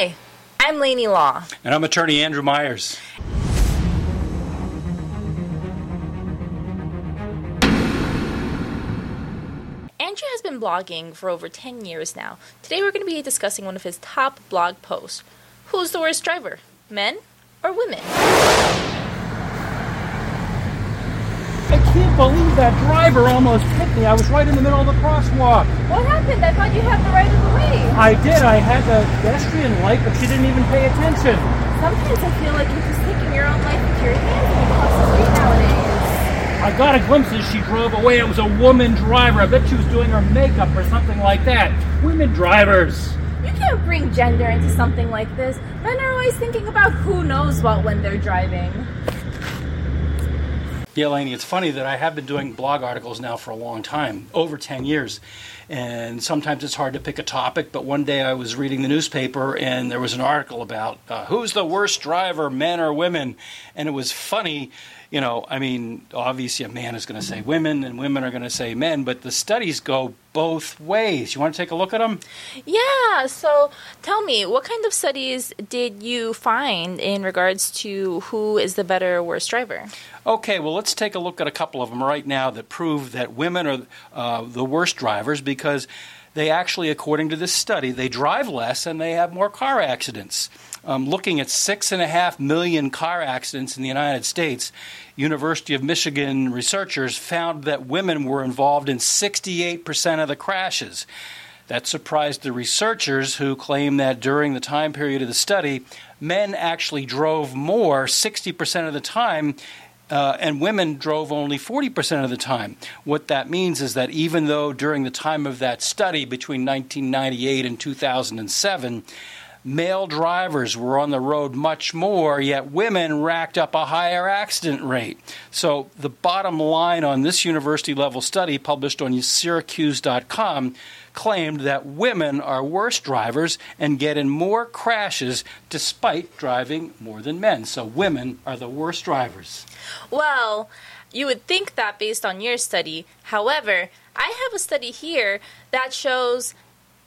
Hi, I'm Lainey Law. And I'm attorney Andrew Myers. Andrew has been blogging for over 10 years now. Today we're going to be discussing one of his top blog posts. Who's the worst driver, men or women? I can't believe that driver almost hit me. I was right in the middle of the crosswalk. What happened? I thought you had the right of the way. I did. I had the pedestrian light, but she didn't even pay attention. Sometimes I feel like you're just taking your own life into your hands when you cross the street nowadays. I got a glimpse as she drove away. It was a woman driver. I bet she was doing her makeup or something like that. Women drivers. You can't bring gender into something like this. Men are always thinking about who knows what when they're driving. Yeah, Lainey, it's funny that I have been doing blog articles now for a long time, over 10 years. And sometimes it's hard to pick a topic, but one day I was reading the newspaper and there was an article about uh, who's the worst driver, men or women. And it was funny you know, I mean, obviously a man is going to say women and women are going to say men, but the studies go both ways. You want to take a look at them? Yeah. So tell me, what kind of studies did you find in regards to who is the better or worse driver? Okay, well, let's take a look at a couple of them right now that prove that women are uh, the worst drivers because they actually, according to this study, they drive less and they have more car accidents um, looking at six and a half million car accidents in the United States, University of Michigan researchers found that women were involved in 68% of the crashes. That surprised the researchers who claim that during the time period of the study, men actually drove more 60% of the time uh, and women drove only 40% of the time. What that means is that even though during the time of that study between 1998 and 2007, male drivers were on the road much more, yet women racked up a higher accident rate. So, the bottom line on this university level study published on Syracuse.com claimed that women are worse drivers and get in more crashes despite driving more than men. So, women are the worst drivers. Well, you would think that based on your study. However, I have a study here that shows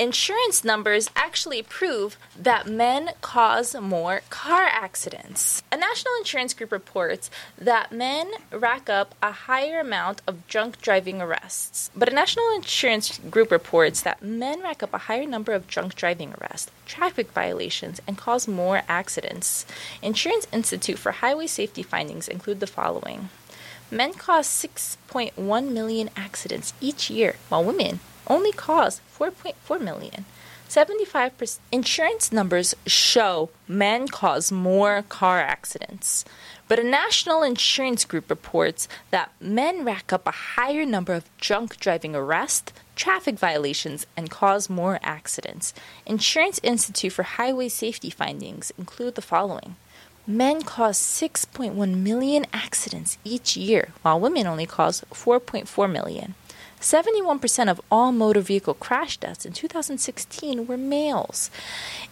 insurance numbers actually prove that men cause more car accidents. A national insurance group reports that men rack up a higher amount of drunk driving arrests. But a national insurance group reports that men rack up a higher number of drunk driving arrests, traffic violations, and cause more accidents. Insurance Institute for Highway Safety findings include the following. Men cause 6.1 million accidents each year, while women only cause 4.4 million. 75% insurance numbers show men cause more car accidents. But a national insurance group reports that men rack up a higher number of drunk driving arrests, traffic violations, and cause more accidents. Insurance Institute for Highway Safety findings include the following. Men cause 6.1 million accidents each year, while women only cause 4.4 million. 71% of all motor vehicle crash deaths in 2016 were males.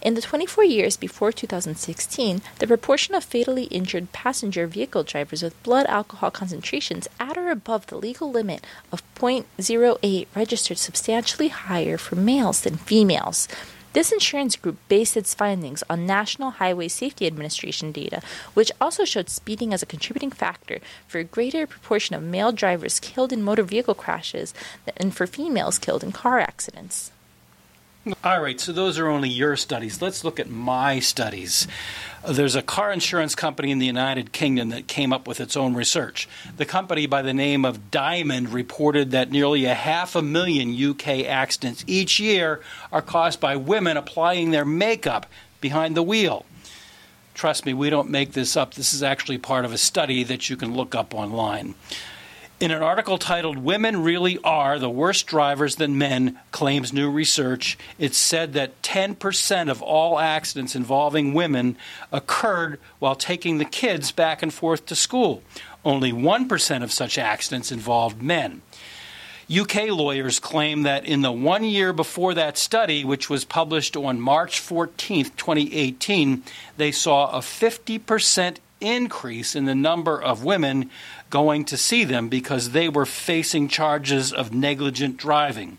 In the 24 years before 2016, the proportion of fatally injured passenger vehicle drivers with blood alcohol concentrations at or above the legal limit of 0.08 registered substantially higher for males than females. This insurance group based its findings on National Highway Safety Administration data, which also showed speeding as a contributing factor for a greater proportion of male drivers killed in motor vehicle crashes than for females killed in car accidents. All right, so those are only your studies. Let's look at my studies. There's a car insurance company in the United Kingdom that came up with its own research. The company, by the name of Diamond, reported that nearly a half a million UK accidents each year are caused by women applying their makeup behind the wheel. Trust me, we don't make this up. This is actually part of a study that you can look up online. In an article titled Women Really Are the Worst Drivers Than Men, claims new research, it said that 10% of all accidents involving women occurred while taking the kids back and forth to school. Only 1% of such accidents involved men. UK lawyers claim that in the one year before that study, which was published on March 14, 2018, they saw a 50% increase in the number of women going to see them because they were facing charges of negligent driving.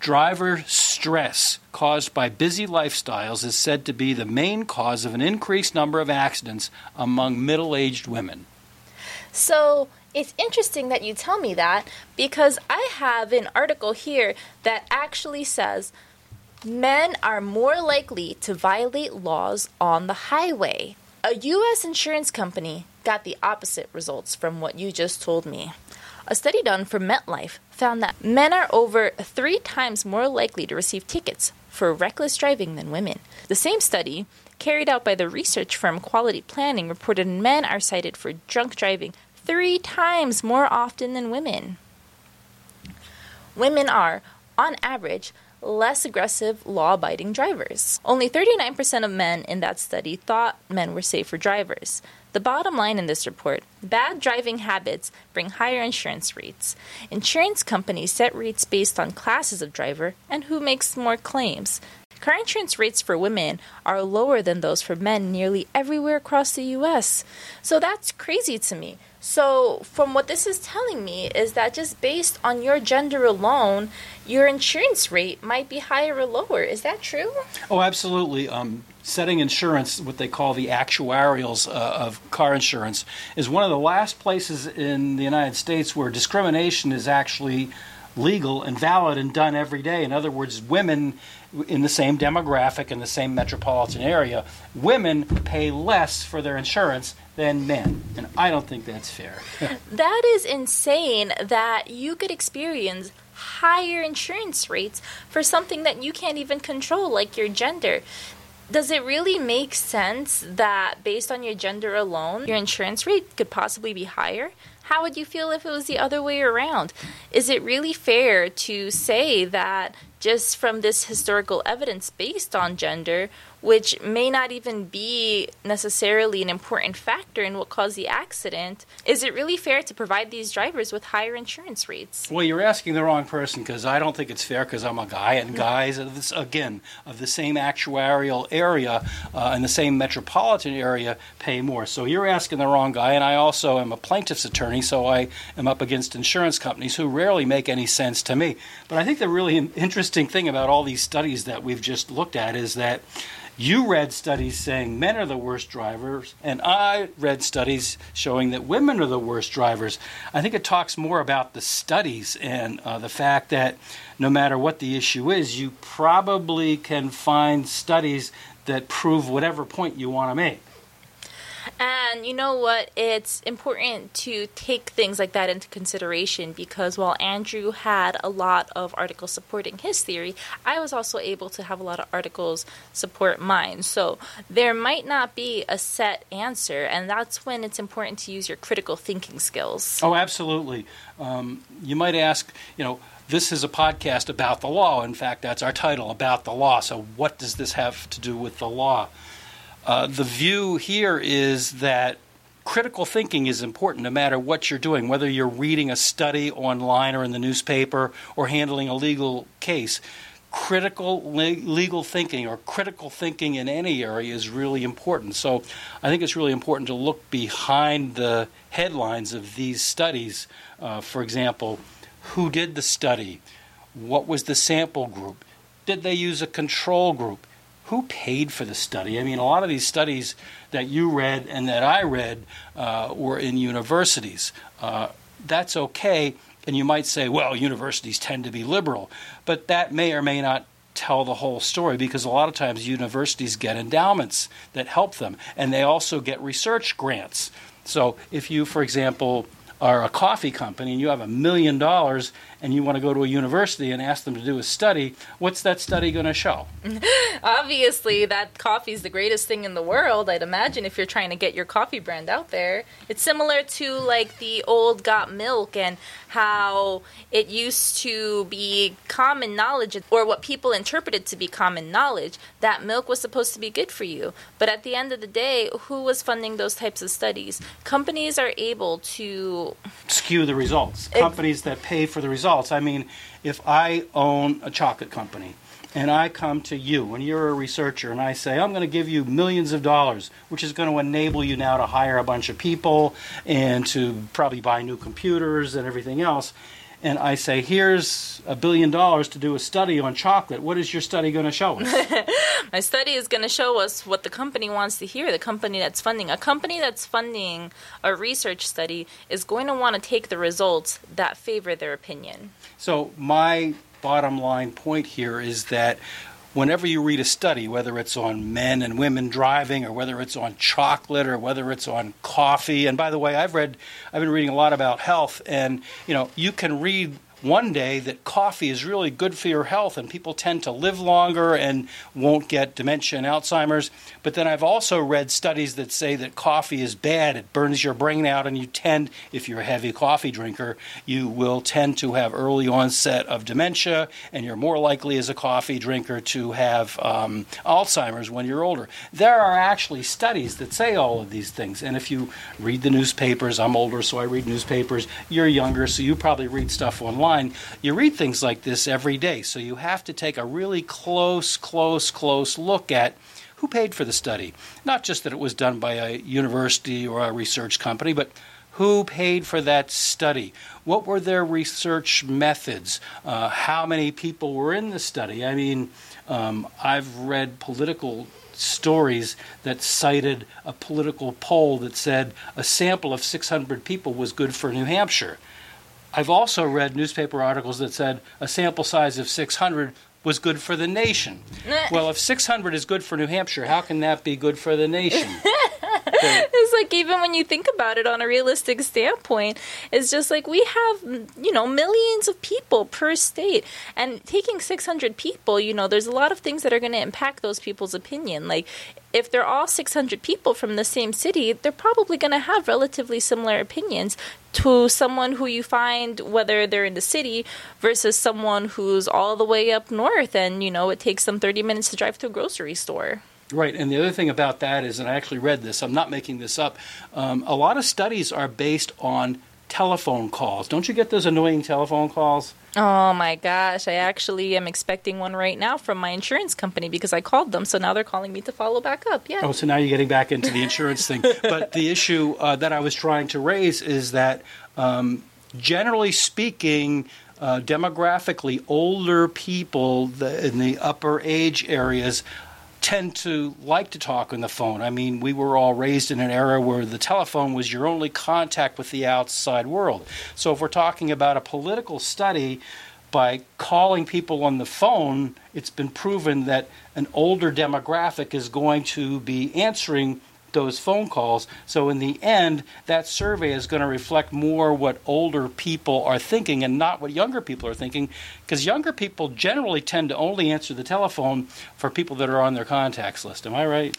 Driver stress caused by busy lifestyles is said to be the main cause of an increased number of accidents among middle aged women. So it's interesting that you tell me that because I have an article here that actually says men are more likely to violate laws on the highway. A U.S. insurance company got the opposite results from what you just told me. A study done for MetLife found that men are over three times more likely to receive tickets for reckless driving than women. The same study, carried out by the research firm Quality Planning, reported men are cited for drunk driving three times more often than women. Women are, on average, less aggressive, law abiding drivers. Only 39% of men in that study thought men were safer drivers. The bottom line in this report bad driving habits bring higher insurance rates. Insurance companies set rates based on classes of driver and who makes more claims. Car insurance rates for women are lower than those for men nearly everywhere across the US. So that's crazy to me. So, from what this is telling me, is that just based on your gender alone, your insurance rate might be higher or lower. Is that true? Oh, absolutely. Um, setting insurance, what they call the actuarials uh, of car insurance, is one of the last places in the United States where discrimination is actually legal and valid and done every day. In other words, women in the same demographic in the same metropolitan area, women pay less for their insurance than men. And I don't think that's fair. that is insane that you could experience higher insurance rates for something that you can't even control, like your gender. Does it really make sense that based on your gender alone, your insurance rate could possibly be higher? How would you feel if it was the other way around? Is it really fair to say that just from this historical evidence based on gender, which may not even be necessarily an important factor in what caused the accident, is it really fair to provide these drivers with higher insurance rates? Well, you're asking the wrong person because I don't think it's fair because I'm a guy, and guys, of this, again, of the same actuarial area uh, and the same metropolitan area pay more. So you're asking the wrong guy, and I also am a plaintiff's attorney, so I am up against insurance companies who rarely make any sense to me. But I think the really interesting thing about all these studies that we've just looked at is that you read studies saying men are the worst drivers, and I read studies showing that women are the worst drivers. I think it talks more about the studies and uh, the fact that no matter what the issue is, you probably can find studies that prove whatever point you want to make. And you know what? It's important to take things like that into consideration because while Andrew had a lot of articles supporting his theory, I was also able to have a lot of articles support mine. So there might not be a set answer, and that's when it's important to use your critical thinking skills. Oh, absolutely. Um, you might ask, you know, this is a podcast about the law. In fact, that's our title, About the Law. So, what does this have to do with the law? Uh, the view here is that critical thinking is important no matter what you're doing, whether you're reading a study online or in the newspaper or handling a legal case. Critical le- legal thinking or critical thinking in any area is really important. So I think it's really important to look behind the headlines of these studies. Uh, for example, who did the study? What was the sample group? Did they use a control group? Who paid for the study? I mean, a lot of these studies that you read and that I read uh, were in universities. Uh, that's okay. And you might say, well, universities tend to be liberal. But that may or may not tell the whole story because a lot of times universities get endowments that help them. And they also get research grants. So if you, for example, are a coffee company and you have a million dollars and you want to go to a university and ask them to do a study, what's that study going to show? Obviously, that coffee is the greatest thing in the world. I'd imagine if you're trying to get your coffee brand out there. It's similar to like the old got milk and how it used to be common knowledge or what people interpreted to be common knowledge that milk was supposed to be good for you. But at the end of the day, who was funding those types of studies? Companies are able to skew the results. Companies that pay for the results results. I mean, if I own a chocolate company and I come to you and you're a researcher and I say, I'm going to give you millions of dollars, which is going to enable you now to hire a bunch of people and to probably buy new computers and everything else. and I say, here's a billion dollars to do a study on chocolate, what is your study going to show us? My study is going to show us what the company wants to hear, the company that's funding. A company that's funding a research study is going to want to take the results that favor their opinion. So, my bottom line point here is that whenever you read a study, whether it's on men and women driving, or whether it's on chocolate, or whether it's on coffee, and by the way, I've read, I've been reading a lot about health, and you know, you can read one day that coffee is really good for your health and people tend to live longer and won't get dementia and Alzheimer's. But then I've also read studies that say that coffee is bad. It burns your brain out, and you tend, if you're a heavy coffee drinker, you will tend to have early onset of dementia, and you're more likely as a coffee drinker to have um, Alzheimer's when you're older. There are actually studies that say all of these things. And if you read the newspapers, I'm older, so I read newspapers. You're younger, so you probably read stuff online you read things like this every day. So you have to take a really close, close, close look at who paid for the study. Not just that it was done by a university or a research company, but who paid for that study? What were their research methods? Uh, how many people were in the study? I mean, um, I've read political stories that cited a political poll that said a sample of 600 people was good for New Hampshire. I've also read newspaper articles that said a sample size of 600 was good for the nation. well, if 600 is good for New Hampshire, how can that be good for the nation? it's like even when you think about it on a realistic standpoint, it's just like we have you know millions of people per state, and taking 600 people, you know, there's a lot of things that are going to impact those people's opinion. Like if they're all 600 people from the same city, they're probably going to have relatively similar opinions to someone who you find whether they're in the city versus someone who's all the way up north and you know it takes them 30 minutes to drive to a grocery store Right, and the other thing about that is, and I actually read this, I'm not making this up, um, a lot of studies are based on telephone calls. Don't you get those annoying telephone calls? Oh my gosh, I actually am expecting one right now from my insurance company because I called them, so now they're calling me to follow back up. Yeah. Oh, so now you're getting back into the insurance thing. But the issue uh, that I was trying to raise is that um, generally speaking, uh, demographically, older people the, in the upper age areas tend to like to talk on the phone. I mean, we were all raised in an era where the telephone was your only contact with the outside world. So if we're talking about a political study, by calling people on the phone, it's been proven that an older demographic is going to be answering those phone calls. So in the end, that survey is going to reflect more what older people are thinking and not what younger people are thinking, because younger people generally tend to only answer the telephone for people that are on their contacts list. Am I right?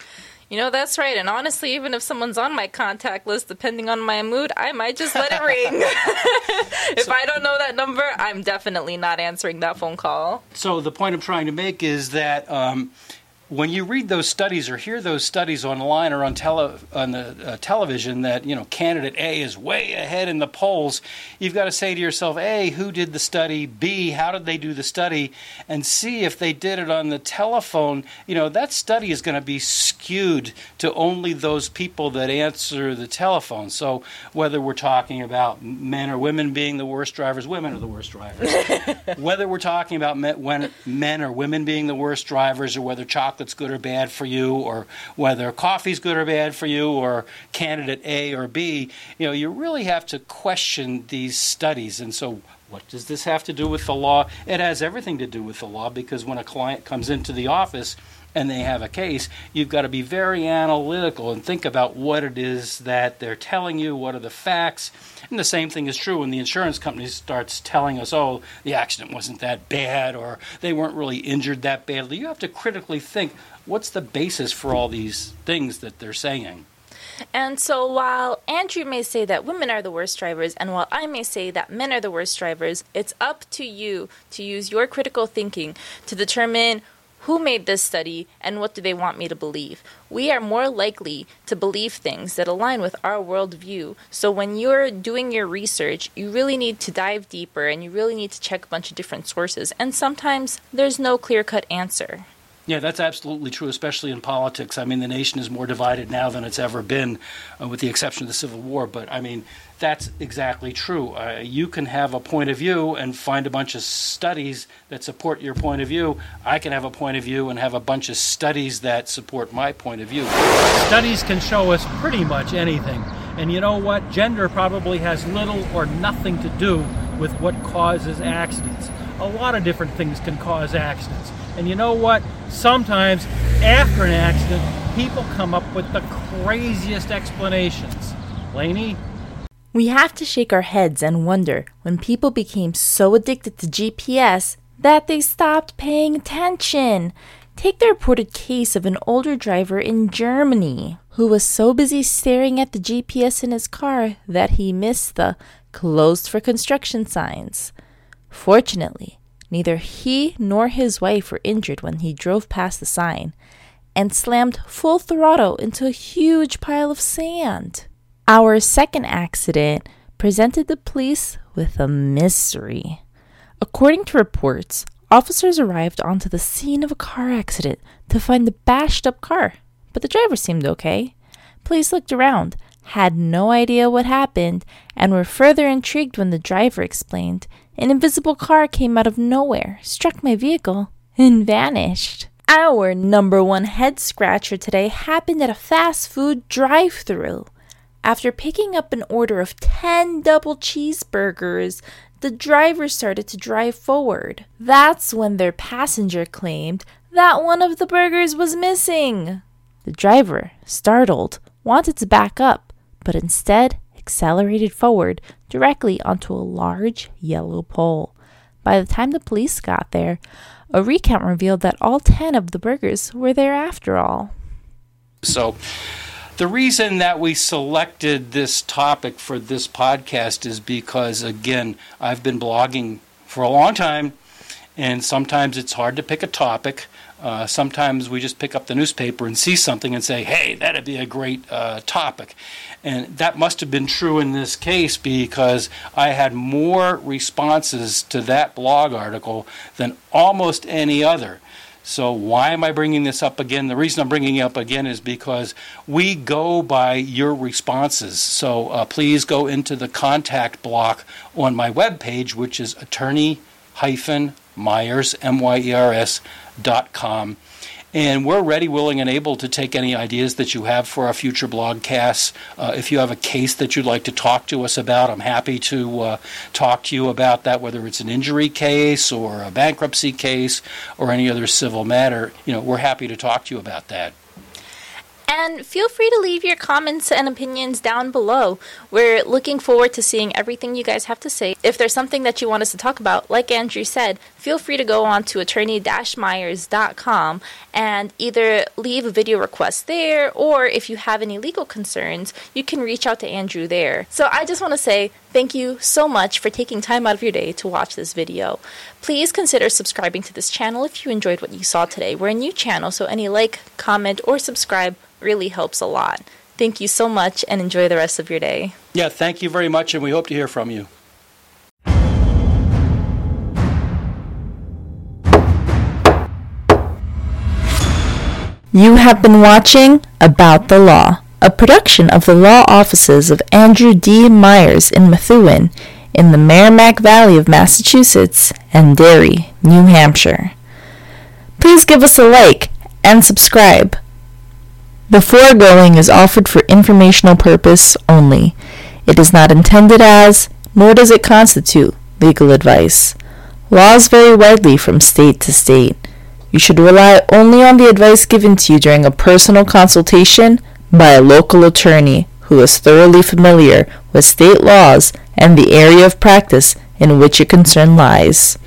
You know, that's right. And honestly, even if someone's on my contact list, depending on my mood, I might just let it ring. if so, I don't know that number, I'm definitely not answering that phone call. So, the point I'm trying to make is that um, when you read those studies or hear those studies online or on, tele, on the uh, television that you know candidate A is way ahead in the polls, you've got to say to yourself: A, who did the study? B, how did they do the study? And C, if they did it on the telephone, you know that study is going to be skewed to only those people that answer the telephone. So whether we're talking about men or women being the worst drivers, women are the worst drivers. whether we're talking about men, men or women being the worst drivers, or whether chocolate chocolate's good or bad for you, or whether coffee's good or bad for you, or candidate A or B. You know, you really have to question these studies. And so, what does this have to do with the law? It has everything to do with the law because when a client comes into the office, and they have a case, you've got to be very analytical and think about what it is that they're telling you, what are the facts. And the same thing is true when the insurance company starts telling us, oh, the accident wasn't that bad or they weren't really injured that badly. You have to critically think what's the basis for all these things that they're saying. And so while Andrew may say that women are the worst drivers, and while I may say that men are the worst drivers, it's up to you to use your critical thinking to determine who made this study and what do they want me to believe? We are more likely to believe things that align with our worldview. So when you're doing your research, you really need to dive deeper and you really need to check a bunch of different sources. And sometimes there's no clear cut answer. Yeah, that's absolutely true, especially in politics. I mean, the nation is more divided now than it's ever been, uh, with the exception of the Civil War. But I mean, that's exactly true. Uh, you can have a point of view and find a bunch of studies that support your point of view. I can have a point of view and have a bunch of studies that support my point of view. Studies can show us pretty much anything. And you know what? Gender probably has little or nothing to do with what causes accidents. A lot of different things can cause accidents. And you know what? Sometimes after an accident, people come up with the craziest explanations. Lainey? We have to shake our heads and wonder when people became so addicted to GPS that they stopped paying attention. Take the reported case of an older driver in Germany who was so busy staring at the GPS in his car that he missed the closed for construction signs. Fortunately, Neither he nor his wife were injured when he drove past the sign and slammed full throttle into a huge pile of sand. Our second accident presented the police with a mystery. According to reports, officers arrived onto the scene of a car accident to find the bashed up car, but the driver seemed okay. Police looked around, had no idea what happened, and were further intrigued when the driver explained an invisible car came out of nowhere, struck my vehicle, and vanished. Our number one head scratcher today happened at a fast food drive through. After picking up an order of 10 double cheeseburgers, the driver started to drive forward. That's when their passenger claimed that one of the burgers was missing. The driver, startled, wanted to back up, but instead accelerated forward directly onto a large yellow pole. By the time the police got there, a recount revealed that all 10 of the burgers were there after all. So, the reason that we selected this topic for this podcast is because, again, I've been blogging for a long time, and sometimes it's hard to pick a topic. Uh, sometimes we just pick up the newspaper and see something and say, hey, that'd be a great uh, topic. And that must have been true in this case because I had more responses to that blog article than almost any other. So, why am I bringing this up again? The reason I'm bringing it up again is because we go by your responses. So, uh, please go into the contact block on my webpage, which is attorney myers, M Y E R S, dot com and we're ready, willing, and able to take any ideas that you have for our future blogcasts. Uh, if you have a case that you'd like to talk to us about, I'm happy to uh, talk to you about that, whether it's an injury case or a bankruptcy case or any other civil matter. You know, we're happy to talk to you about that. And feel free to leave your comments and opinions down below. We're looking forward to seeing everything you guys have to say. If there's something that you want us to talk about, like Andrew said, feel free to go on to attorney-myers.com and either leave a video request there, or if you have any legal concerns, you can reach out to Andrew there. So I just want to say thank you so much for taking time out of your day to watch this video. Please consider subscribing to this channel if you enjoyed what you saw today. We're a new channel, so any like, comment, or subscribe really helps a lot. Thank you so much and enjoy the rest of your day. Yeah, thank you very much, and we hope to hear from you. You have been watching About the Law, a production of the law offices of Andrew D. Myers in Methuen in the Merrimack Valley of Massachusetts and Derry, New Hampshire. Please give us a like and subscribe. The foregoing is offered for informational purpose only. It is not intended as, nor does it constitute, legal advice. Laws vary widely from state to state. You should rely only on the advice given to you during a personal consultation by a local attorney who is thoroughly familiar with state laws and the area of practice in which your concern lies.